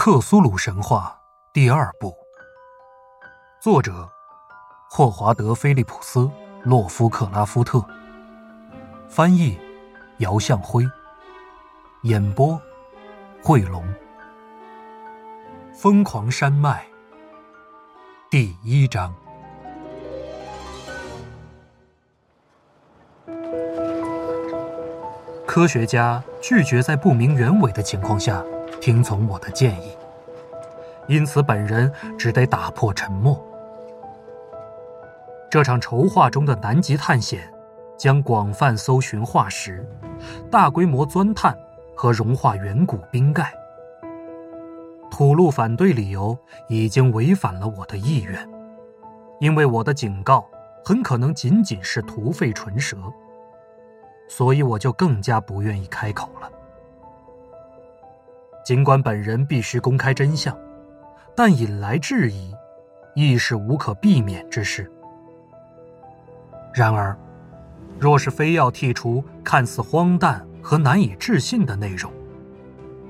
克苏鲁神话第二部，作者霍华德·菲利普斯·洛夫克拉夫特，翻译姚向辉，演播慧龙。疯狂山脉第一章。科学家拒绝在不明原委的情况下。听从我的建议，因此本人只得打破沉默。这场筹划中的南极探险，将广泛搜寻化石、大规模钻探和融化远古冰盖。吐露反对理由已经违反了我的意愿，因为我的警告很可能仅仅是徒费唇舌，所以我就更加不愿意开口了。尽管本人必须公开真相，但引来质疑，亦是无可避免之事。然而，若是非要剔除看似荒诞和难以置信的内容，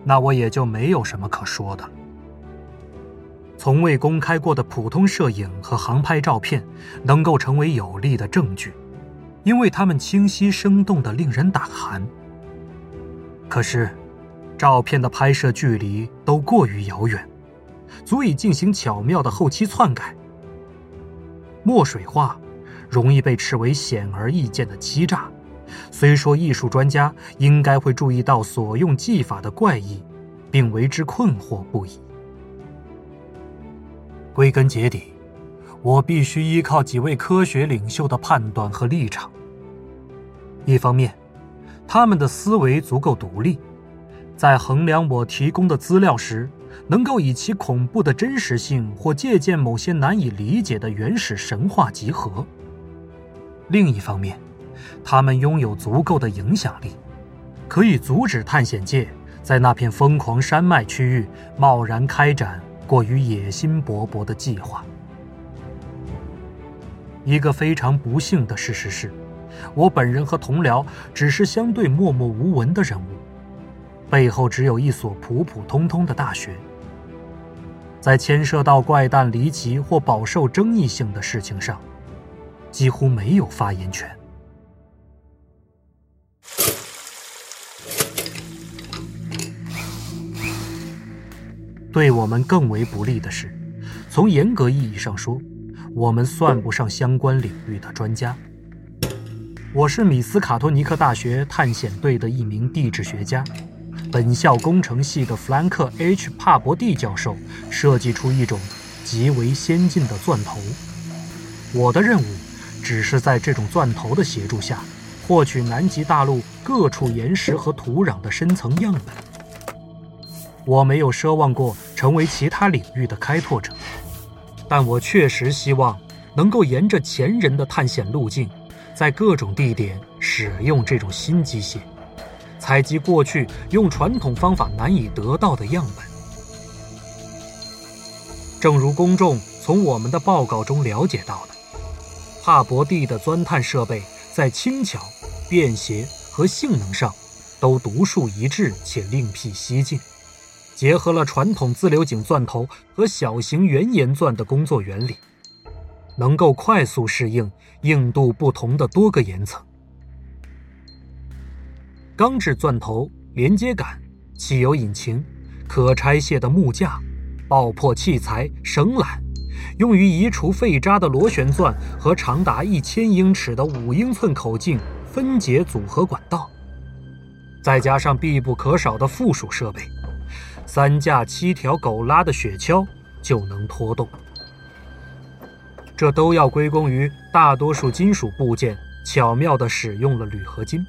那我也就没有什么可说的。从未公开过的普通摄影和航拍照片，能够成为有力的证据，因为它们清晰生动的令人胆寒。可是。照片的拍摄距离都过于遥远，足以进行巧妙的后期篡改。墨水画容易被视为显而易见的欺诈，虽说艺术专家应该会注意到所用技法的怪异，并为之困惑不已。归根结底，我必须依靠几位科学领袖的判断和立场。一方面，他们的思维足够独立。在衡量我提供的资料时，能够以其恐怖的真实性或借鉴某些难以理解的原始神话集合。另一方面，他们拥有足够的影响力，可以阻止探险界在那片疯狂山脉区域贸然开展过于野心勃勃的计划。一个非常不幸的事实是，我本人和同僚只是相对默默无闻的人物。背后只有一所普普通通的大学，在牵涉到怪诞离奇或饱受争议性的事情上，几乎没有发言权。对我们更为不利的是，从严格意义上说，我们算不上相关领域的专家。我是米斯卡托尼克大学探险队的一名地质学家。本校工程系的弗兰克 ·H· 帕伯蒂教授设计出一种极为先进的钻头。我的任务只是在这种钻头的协助下，获取南极大陆各处岩石和土壤的深层样本。我没有奢望过成为其他领域的开拓者，但我确实希望能够沿着前人的探险路径，在各种地点使用这种新机械。采集过去用传统方法难以得到的样本，正如公众从我们的报告中了解到的，帕伯蒂的钻探设备在轻巧、便携和性能上都独树一帜且另辟蹊径，结合了传统自流井钻头和小型圆岩钻的工作原理，能够快速适应硬度不同的多个岩层。钢制钻头、连接杆、汽油引擎、可拆卸的木架、爆破器材、绳缆，用于移除废渣的螺旋钻和长达一千英尺的五英寸口径分解组合管道，再加上必不可少的附属设备——三架七条狗拉的雪橇，就能拖动。这都要归功于大多数金属部件巧妙地使用了铝合金。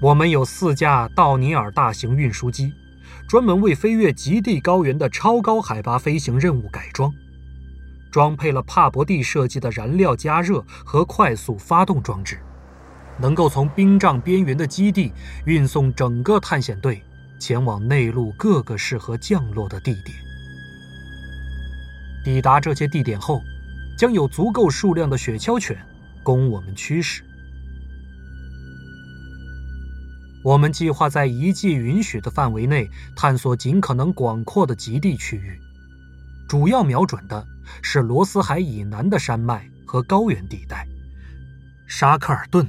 我们有四架道尼尔大型运输机，专门为飞越极地高原的超高海拔飞行任务改装，装配了帕伯蒂设计的燃料加热和快速发动装置，能够从冰障边缘的基地运送整个探险队前往内陆各个适合降落的地点。抵达这些地点后，将有足够数量的雪橇犬供我们驱使。我们计划在遗迹允许的范围内探索尽可能广阔的极地区域，主要瞄准的是罗斯海以南的山脉和高原地带。沙克尔顿、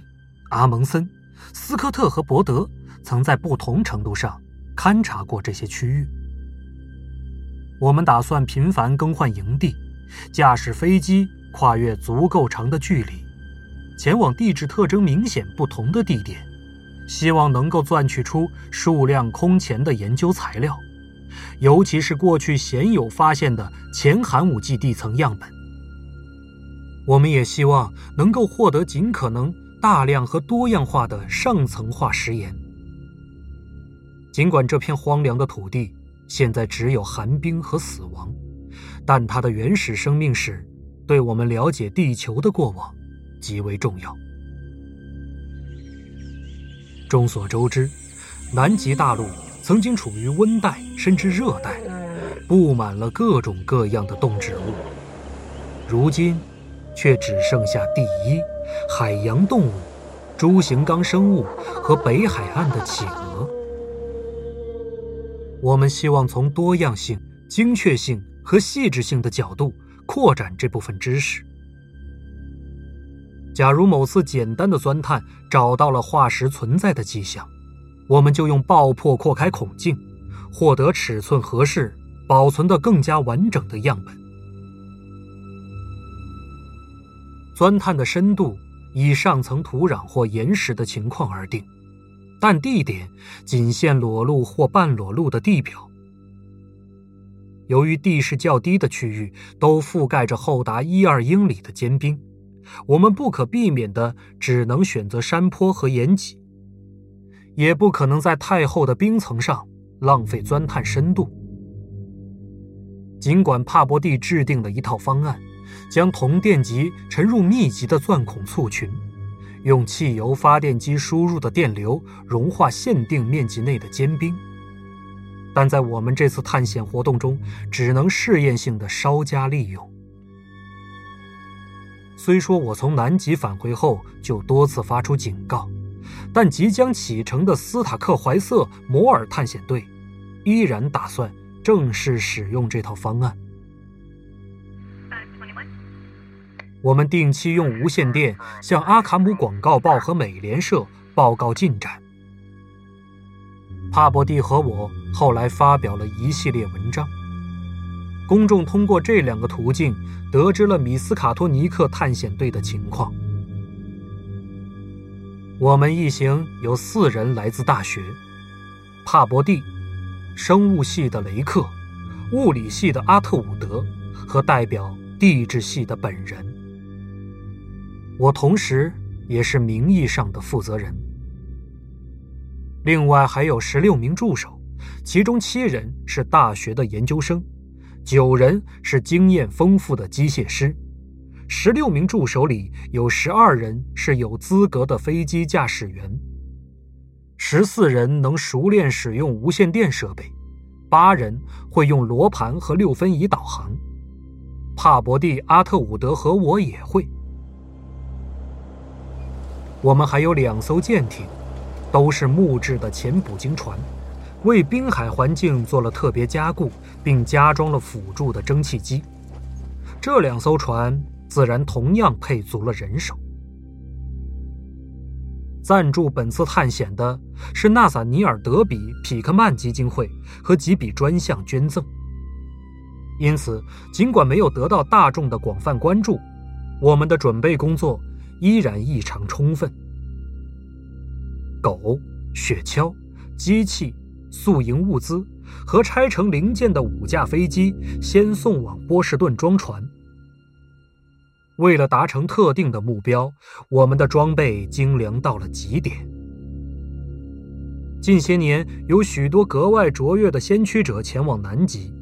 阿蒙森、斯科特和伯德曾在不同程度上勘察过这些区域。我们打算频繁更换营地，驾驶飞机跨越足够长的距离，前往地质特征明显不同的地点。希望能够钻取出数量空前的研究材料，尤其是过去鲜有发现的前寒武纪地层样本。我们也希望能够获得尽可能大量和多样化的上层化石岩。尽管这片荒凉的土地现在只有寒冰和死亡，但它的原始生命史对我们了解地球的过往极为重要。众所周知，南极大陆曾经处于温带甚至热带，布满了各种各样的动植物。如今，却只剩下第一海洋动物、猪形纲生物和北海岸的企鹅。我们希望从多样性、精确性和细致性的角度扩展这部分知识。假如某次简单的钻探找到了化石存在的迹象，我们就用爆破扩开孔径，获得尺寸合适、保存的更加完整的样本。钻探的深度以上层土壤或岩石的情况而定，但地点仅限裸露或半裸露的地表。由于地势较低的区域都覆盖着厚达一二英里的坚冰。我们不可避免的只能选择山坡和岩脊，也不可能在太厚的冰层上浪费钻探深度。尽管帕伯蒂制定了一套方案，将铜电极沉入密集的钻孔簇群，用汽油发电机输入的电流融化限定面积内的坚冰，但在我们这次探险活动中，只能试验性的稍加利用。虽说我从南极返回后就多次发出警告，但即将启程的斯塔克怀瑟摩尔探险队依然打算正式使用这套方案。我们定期用无线电向阿卡姆广告报和美联社报告进展。帕伯蒂和我后来发表了一系列文章。公众通过这两个途径得知了米斯卡托尼克探险队的情况。我们一行有四人来自大学：帕伯蒂、生物系的雷克、物理系的阿特伍德和代表地质系的本人。我同时也是名义上的负责人。另外还有十六名助手，其中七人是大学的研究生。九人是经验丰富的机械师，十六名助手里有十二人是有资格的飞机驾驶员，十四人能熟练使用无线电设备，八人会用罗盘和六分仪导航。帕伯蒂、阿特伍德和我也会。我们还有两艘舰艇，都是木质的前捕鲸船。为滨海环境做了特别加固，并加装了辅助的蒸汽机。这两艘船自然同样配足了人手。赞助本次探险的是纳萨尼尔德比匹克曼基金会和几笔专项捐赠。因此，尽管没有得到大众的广泛关注，我们的准备工作依然异常充分。狗、雪橇、机器。宿营物资和拆成零件的五架飞机先送往波士顿装船。为了达成特定的目标，我们的装备精良到了极点。近些年，有许多格外卓越的先驱者前往南极，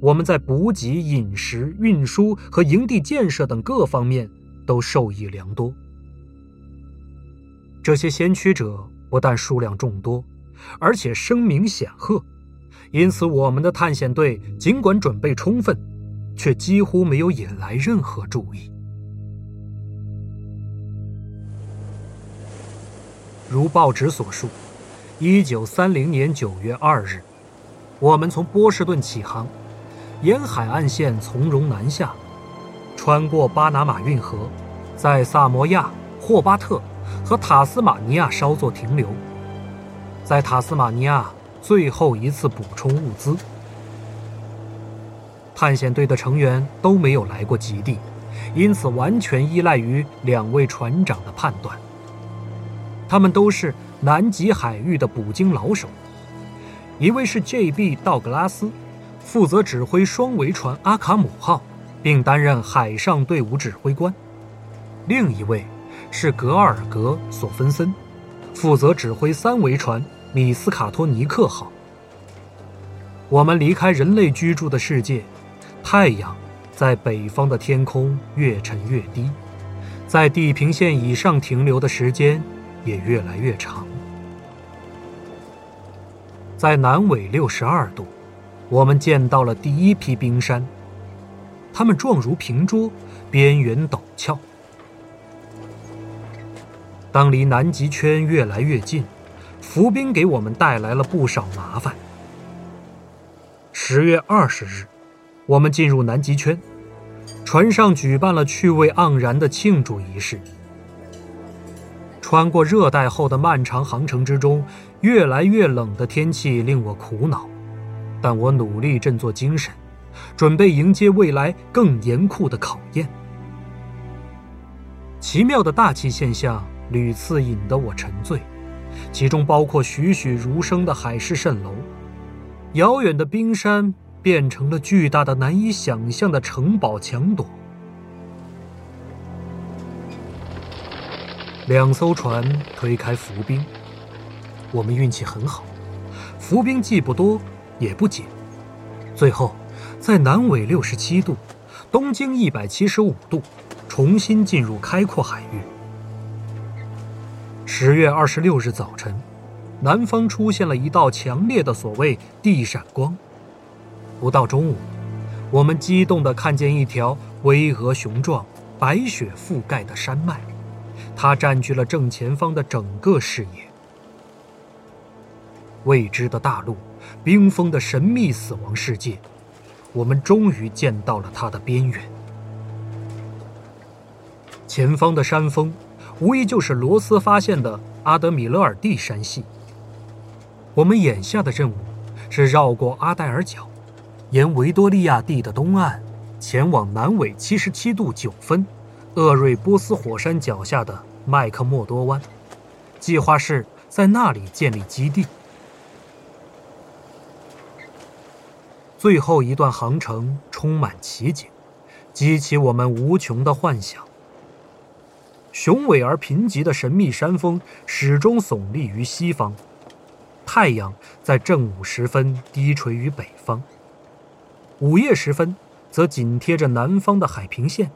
我们在补给、饮食、运输和营地建设等各方面都受益良多。这些先驱者不但数量众多。而且声名显赫，因此我们的探险队尽管准备充分，却几乎没有引来任何注意。如报纸所述，一九三零年九月二日，我们从波士顿起航，沿海岸线从容南下，穿过巴拿马运河，在萨摩亚、霍巴特和塔斯马尼亚稍作停留，在塔斯马尼亚最后一次补充物资。探险队的成员都没有来过极地，因此完全依赖于两位船长的判断。他们都是南极海域的捕鲸老手，一位是 J.B. 道格拉斯，负责指挥双桅船阿卡姆号，并担任海上队伍指挥官；另一位是格尔格索芬森，负责指挥三桅船米斯卡托尼克号。我们离开人类居住的世界。太阳在北方的天空越沉越低，在地平线以上停留的时间也越来越长。在南纬六十二度，我们见到了第一批冰山，它们状如平桌，边缘陡峭。当离南极圈越来越近，浮冰给我们带来了不少麻烦。十月二十日。我们进入南极圈，船上举办了趣味盎然的庆祝仪式。穿过热带后的漫长航程之中，越来越冷的天气令我苦恼，但我努力振作精神，准备迎接未来更严酷的考验。奇妙的大气现象屡次引得我沉醉，其中包括栩栩如生的海市蜃楼，遥远的冰山。变成了巨大的、难以想象的城堡墙垛。两艘船推开浮冰，我们运气很好，浮冰既不多也不紧。最后，在南纬六十七度、东经一百七十五度，重新进入开阔海域。十月二十六日早晨，南方出现了一道强烈的所谓“地闪光”。不到中午，我们激动地看见一条巍峨雄壮、白雪覆盖的山脉，它占据了正前方的整个视野。未知的大陆，冰封的神秘死亡世界，我们终于见到了它的边缘。前方的山峰，无疑就是罗斯发现的阿德米勒尔蒂山系。我们眼下的任务是绕过阿黛尔角。沿维多利亚地的东岸，前往南纬七十七度九分，厄瑞波斯火山脚下的麦克默多湾。计划是在那里建立基地。最后一段航程充满奇景，激起我们无穷的幻想。雄伟而贫瘠的神秘山峰始终耸立于西方，太阳在正午时分低垂于北方。午夜时分，则紧贴着南方的海平线，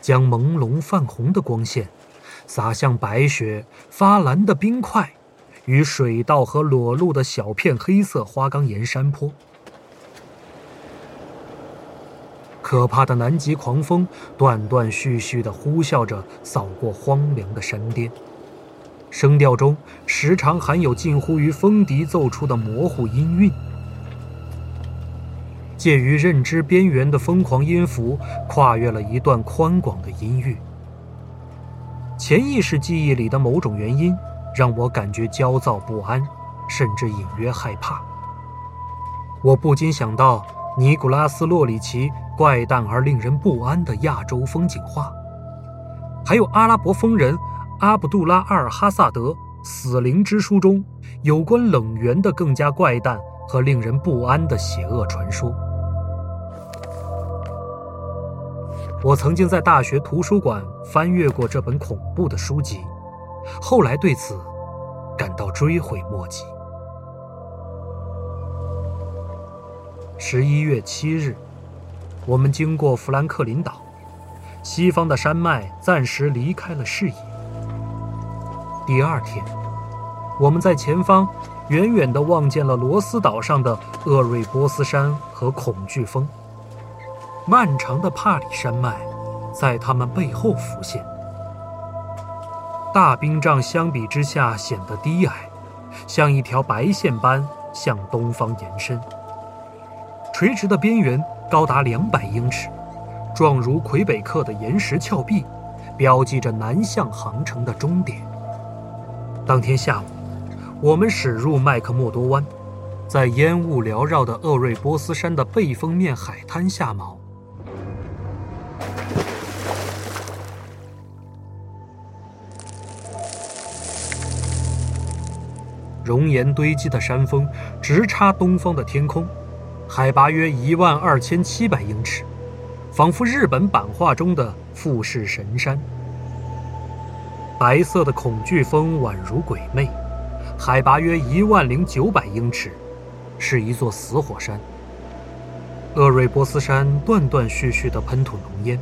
将朦胧泛红的光线洒向白雪发蓝的冰块与水道和裸露的小片黑色花岗岩山坡。可怕的南极狂风断断续续地呼啸着扫过荒凉的山巅，声调中时常含有近乎于风笛奏出的模糊音韵。介于认知边缘的疯狂音符，跨越了一段宽广的音域。潜意识记忆里的某种原因，让我感觉焦躁不安，甚至隐约害怕。我不禁想到尼古拉斯·洛里奇怪诞而令人不安的亚洲风景画，还有阿拉伯疯人阿卜杜拉·阿尔哈萨德《死灵之书》中有关冷源的更加怪诞和令人不安的邪恶传说。我曾经在大学图书馆翻阅过这本恐怖的书籍，后来对此感到追悔莫及。十一月七日，我们经过富兰克林岛，西方的山脉暂时离开了视野。第二天，我们在前方远远地望见了罗斯岛上的厄瑞波斯山和恐惧峰。漫长的帕里山脉在他们背后浮现，大冰障相比之下显得低矮，像一条白线般向东方延伸。垂直的边缘高达两百英尺，状如魁北克的岩石峭壁，标记着南向航程的终点。当天下午，我们驶入麦克默多湾，在烟雾缭绕的厄瑞波斯山的背风面海滩下锚。熔岩堆积的山峰直插东方的天空，海拔约一万二千七百英尺，仿佛日本版画中的富士神山。白色的恐惧峰宛如鬼魅，海拔约一万零九百英尺，是一座死火山。厄瑞波斯山断断续续地喷吐浓烟。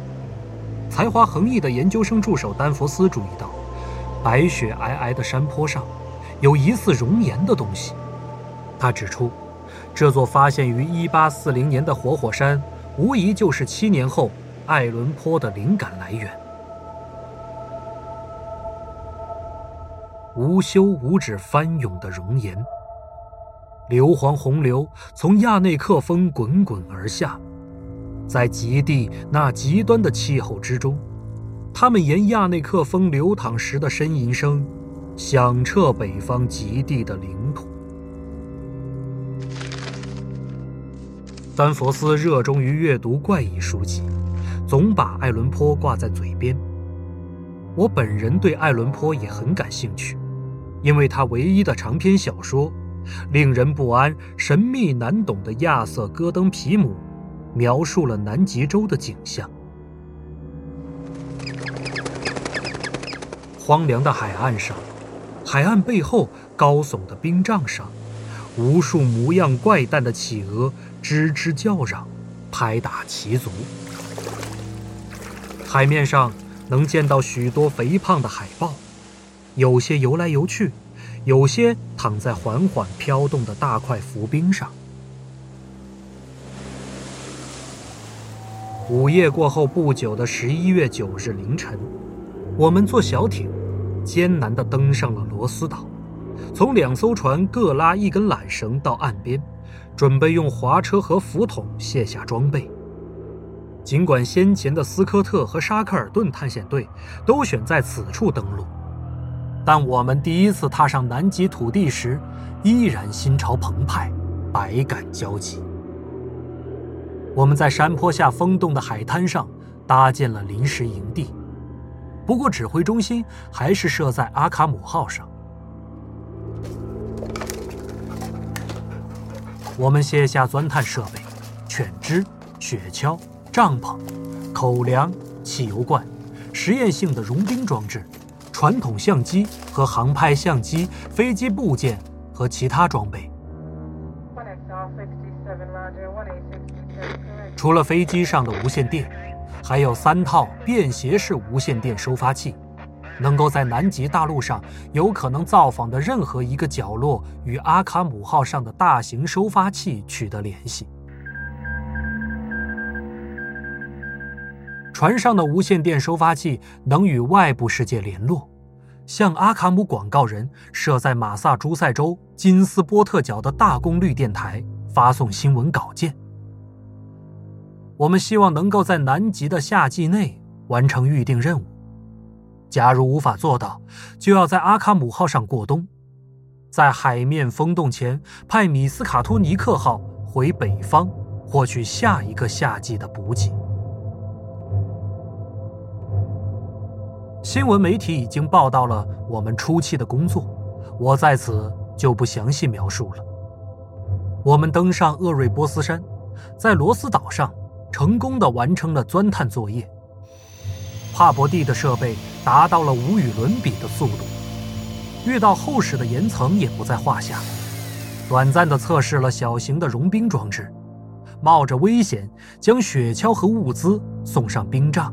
才华横溢的研究生助手丹佛斯注意到，白雪皑皑的山坡上。有疑似熔岩的东西，他指出，这座发现于1840年的活火山，无疑就是七年后爱伦坡的灵感来源。无休无止翻涌的熔岩，硫磺洪流从亚内克峰滚滚而下，在极地那极端的气候之中，它们沿亚内克峰流淌时的呻吟声。响彻北方极地的领土。丹佛斯热衷于阅读怪异书籍，总把爱伦坡挂在嘴边。我本人对爱伦坡也很感兴趣，因为他唯一的长篇小说《令人不安、神秘难懂的亚瑟·戈登皮姆》，描述了南极洲的景象：荒凉的海岸上。海岸背后高耸的冰障上，无数模样怪诞的企鹅吱吱叫嚷，拍打其足。海面上能见到许多肥胖的海豹，有些游来游去，有些躺在缓缓飘动的大块浮冰上。午夜过后不久的十一月九日凌晨，我们坐小艇。艰难地登上了罗斯岛，从两艘船各拉一根缆绳到岸边，准备用滑车和浮筒卸下装备。尽管先前的斯科特和沙克尔顿探险队都选在此处登陆，但我们第一次踏上南极土地时，依然心潮澎湃，百感交集。我们在山坡下风洞的海滩上搭建了临时营地。不过，指挥中心还是设在阿卡姆号上。我们卸下钻探设备、犬只、雪橇、帐篷、口粮、汽油罐、实验性的融冰装置、传统相机和航拍相机、飞机部件和其他装备。除了飞机上的无线电。还有三套便携式无线电收发器，能够在南极大陆上有可能造访的任何一个角落与阿卡姆号上的大型收发器取得联系。船上的无线电收发器能与外部世界联络，向阿卡姆广告人设在马萨诸塞州金斯波特角的大功率电台发送新闻稿件。我们希望能够在南极的夏季内完成预定任务。假如无法做到，就要在阿卡姆号上过冬，在海面封冻前派米斯卡托尼克号回北方，获取下一个夏季的补给。新闻媒体已经报道了我们初期的工作，我在此就不详细描述了。我们登上厄瑞波斯山，在罗斯岛上。成功的完成了钻探作业。帕博蒂的设备达到了无与伦比的速度，遇到厚实的岩层也不在话下。短暂的测试了小型的融冰装置，冒着危险将雪橇和物资送上冰杖。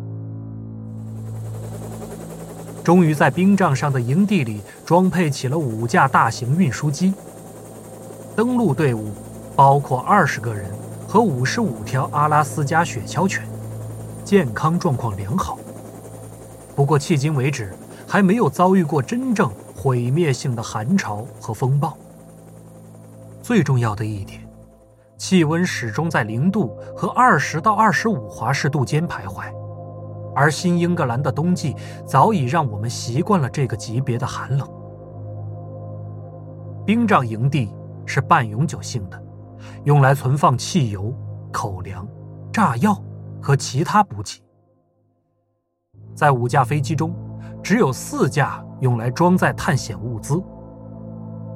终于在冰杖上的营地里装配起了五架大型运输机。登陆队伍包括二十个人。和五十五条阿拉斯加雪橇犬，健康状况良好。不过迄今为止，还没有遭遇过真正毁灭性的寒潮和风暴。最重要的一点，气温始终在零度和二十到二十五华氏度间徘徊，而新英格兰的冬季早已让我们习惯了这个级别的寒冷。冰杖营地是半永久性的，用来存放汽油、口粮、炸药和其他补给。在五架飞机中，只有四架用来装载探险物资。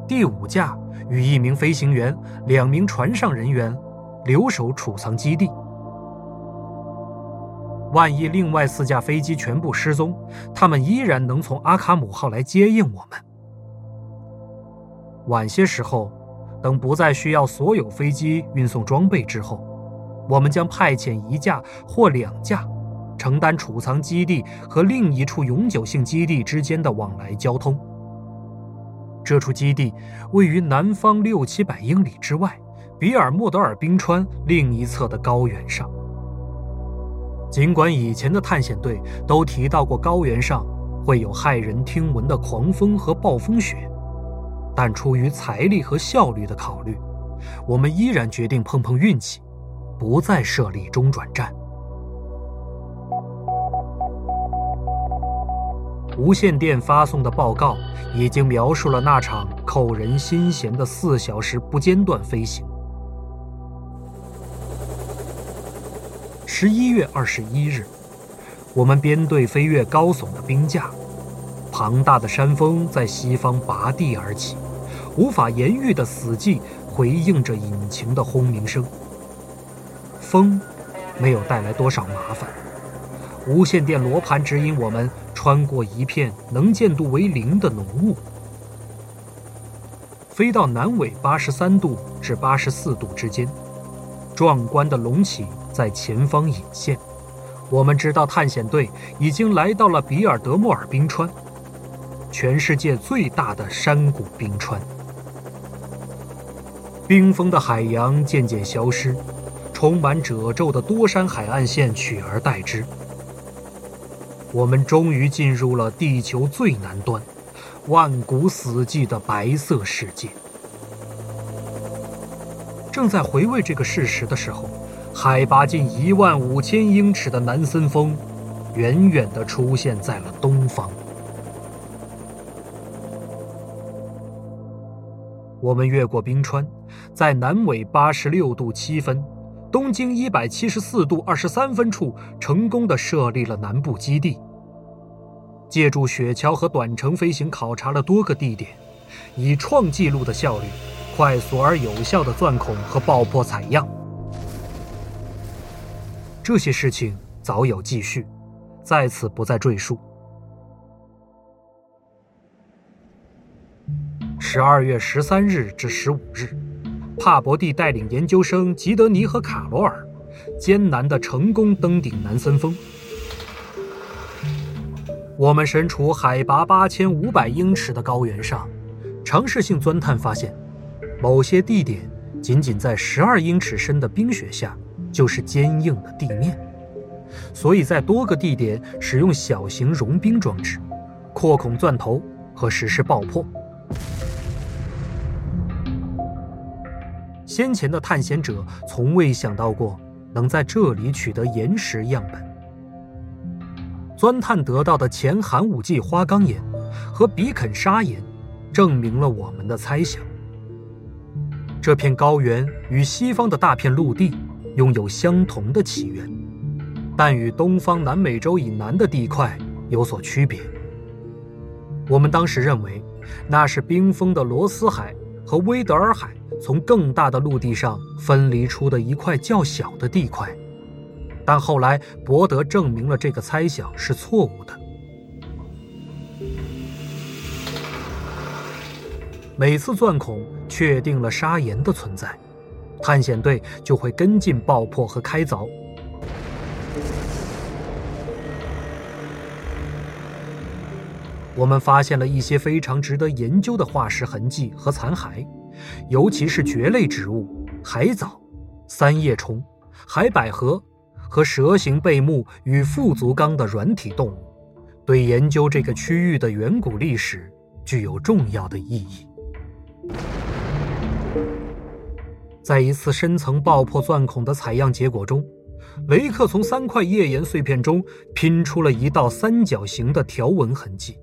第五架与一名飞行员、两名船上人员留守储藏基地。万一另外四架飞机全部失踪，他们依然能从阿卡姆号来接应我们。晚些时候，等不再需要所有飞机运送装备之后，我们将派遣一架或两架，承担储藏基地和另一处永久性基地之间的往来交通。这处基地位于南方六七百英里之外，比尔莫德尔冰川另一侧的高原上。尽管以前的探险队都提到过高原上会有骇人听闻的狂风和暴风雪，但出于财力和效率的考虑，我们依然决定碰碰运气，不再设立中转站。无线电发送的报告已经描述了那场扣人心弦的四小时不间断飞行。十一月二十一日，我们编队飞越高耸的冰架，庞大的山峰在西方拔地而起，无法言喻的死寂回应着引擎的轰鸣声。风没有带来多少麻烦，无线电罗盘指引我们。穿过一片能见度为零的浓雾，飞到南纬八十三度至八十四度之间，壮观的隆起在前方隐现。我们知道探险队已经来到了比尔德莫尔冰川，全世界最大的山谷冰川。冰封的海洋渐渐消失，充满褶皱的多山海岸线取而代之。我们终于进入了地球最南端，万古死寂的白色世界。正在回味这个事实的时候，海拔近一万五千英尺的南森峰，远远地出现在了东方。我们越过冰川，在南纬八十六度七分。东经一百七十四度二十三分处，成功的设立了南部基地。借助雪橇和短程飞行，考察了多个地点，以创纪录的效率，快速而有效的钻孔和爆破采样。这些事情早有记叙，在此不再赘述。十二月十三日至十五日。帕伯蒂带领研究生吉德尼和卡罗尔，艰难地成功登顶南森峰。我们身处海拔八千五百英尺的高原上，尝试性钻探发现，某些地点仅仅在十二英尺深的冰雪下就是坚硬的地面，所以在多个地点使用小型融冰装置，扩孔钻头和实施爆破。先前的探险者从未想到过能在这里取得岩石样本。钻探得到的前寒武纪花岗岩和比肯砂岩，证明了我们的猜想。这片高原与西方的大片陆地拥有相同的起源，但与东方南美洲以南的地块有所区别。我们当时认为，那是冰封的罗斯海和威德尔海。从更大的陆地上分离出的一块较小的地块，但后来伯德证明了这个猜想是错误的。每次钻孔确定了砂岩的存在，探险队就会跟进爆破和开凿。我们发现了一些非常值得研究的化石痕迹和残骸。尤其是蕨类植物、海藻、三叶虫、海百合和蛇形背目与腹足纲的软体动物，对研究这个区域的远古历史具有重要的意义。在一次深层爆破钻孔的采样结果中，雷克从三块页岩碎片中拼出了一道三角形的条纹痕迹，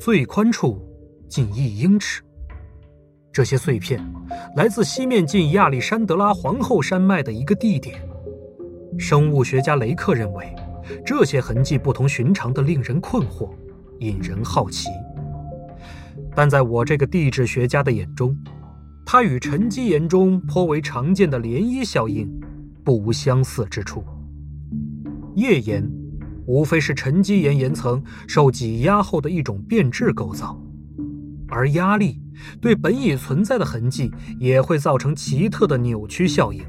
最宽处近一英尺。这些碎片来自西面近亚历山德拉皇后山脉的一个地点。生物学家雷克认为，这些痕迹不同寻常的令人困惑，引人好奇。但在我这个地质学家的眼中，它与沉积岩中颇为常见的涟漪效应不无相似之处。页岩无非是沉积岩岩层受挤压后的一种变质构造，而压力。对本已存在的痕迹也会造成奇特的扭曲效应，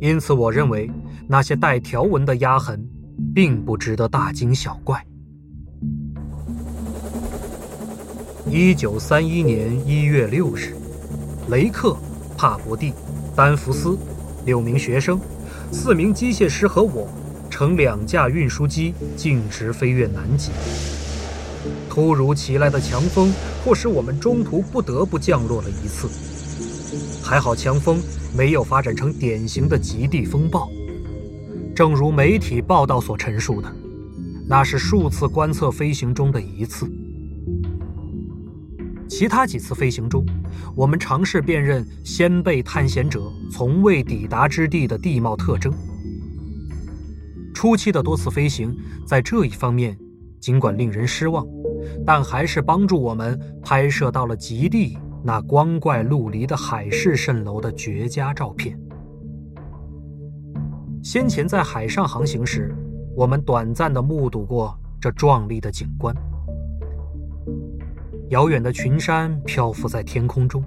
因此我认为那些带条纹的压痕并不值得大惊小怪。一九三一年一月六日，雷克、帕伯蒂、丹福斯六名学生、四名机械师和我乘两架运输机径直飞越南极。突如其来的强风，迫使我们中途不得不降落了一次。还好强风没有发展成典型的极地风暴，正如媒体报道所陈述的，那是数次观测飞行中的一次。其他几次飞行中，我们尝试辨认先辈探险者从未抵达之地的地貌特征。初期的多次飞行在这一方面。尽管令人失望，但还是帮助我们拍摄到了极地那光怪陆离的海市蜃楼的绝佳照片。先前在海上航行时，我们短暂地目睹过这壮丽的景观：遥远的群山漂浮在天空中，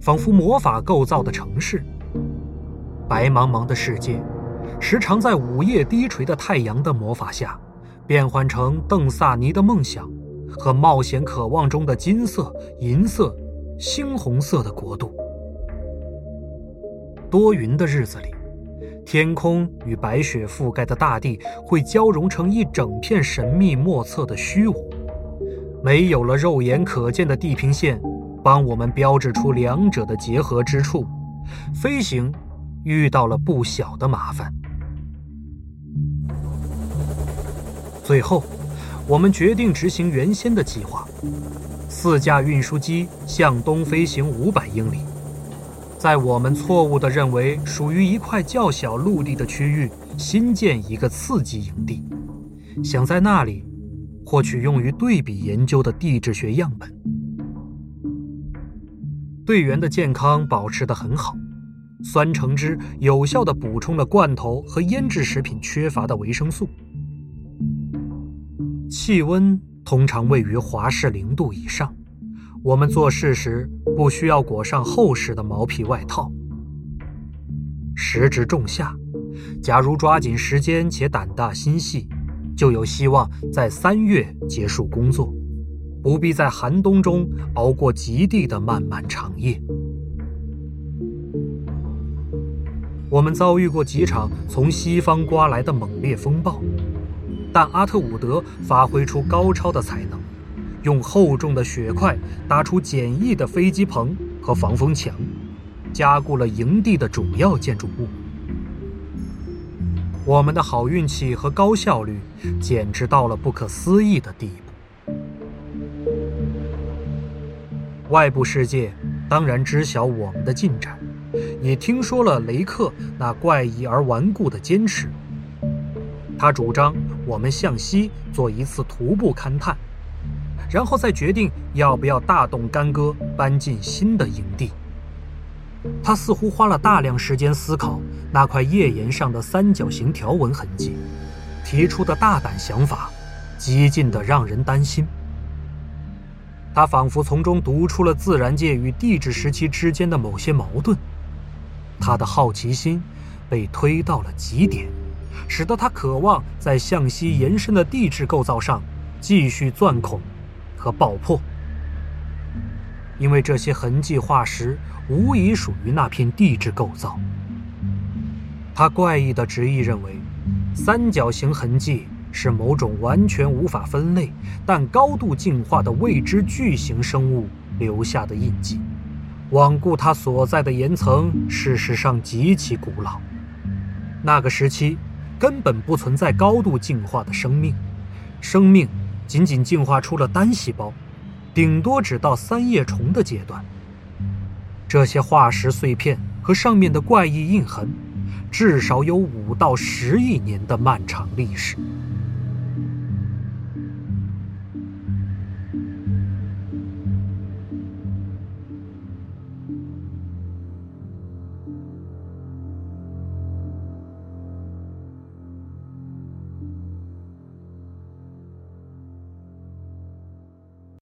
仿佛魔法构造的城市；白茫茫的世界，时常在午夜低垂的太阳的魔法下。变换成邓萨尼的梦想和冒险渴望中的金色、银色、猩红色的国度。多云的日子里，天空与白雪覆盖的大地会交融成一整片神秘莫测的虚无。没有了肉眼可见的地平线，帮我们标志出两者的结合之处，飞行遇到了不小的麻烦。最后，我们决定执行原先的计划：四架运输机向东飞行五百英里，在我们错误地认为属于一块较小陆地的区域新建一个次级营地，想在那里获取用于对比研究的地质学样本。队员的健康保持得很好，酸橙汁有效地补充了罐头和腌制食品缺乏的维生素。气温通常位于华氏零度以上，我们做事时不需要裹上厚实的毛皮外套。时值仲夏，假如抓紧时间且胆大心细，就有希望在三月结束工作，不必在寒冬中熬过极地的漫漫长夜。我们遭遇过几场从西方刮来的猛烈风暴。但阿特伍德发挥出高超的才能，用厚重的雪块搭出简易的飞机棚和防风墙，加固了营地的主要建筑物。我们的好运气和高效率简直到了不可思议的地步。外部世界当然知晓我们的进展，也听说了雷克那怪异而顽固的坚持。他主张我们向西做一次徒步勘探，然后再决定要不要大动干戈搬进新的营地。他似乎花了大量时间思考那块页岩上的三角形条纹痕迹，提出的大胆想法，激进的让人担心。他仿佛从中读出了自然界与地质时期之间的某些矛盾。他的好奇心被推到了极点。使得他渴望在向西延伸的地质构造上继续钻孔和爆破，因为这些痕迹化石无疑属于那片地质构造。他怪异的执意认为，三角形痕迹是某种完全无法分类但高度进化的未知巨型生物留下的印记，罔顾它所在的岩层事实上极其古老，那个时期根本不存在高度进化的生命，生命仅仅进化出了单细胞，顶多只到三叶虫的阶段。这些化石碎片和上面的怪异印痕，至少有五到十亿年的漫长历史。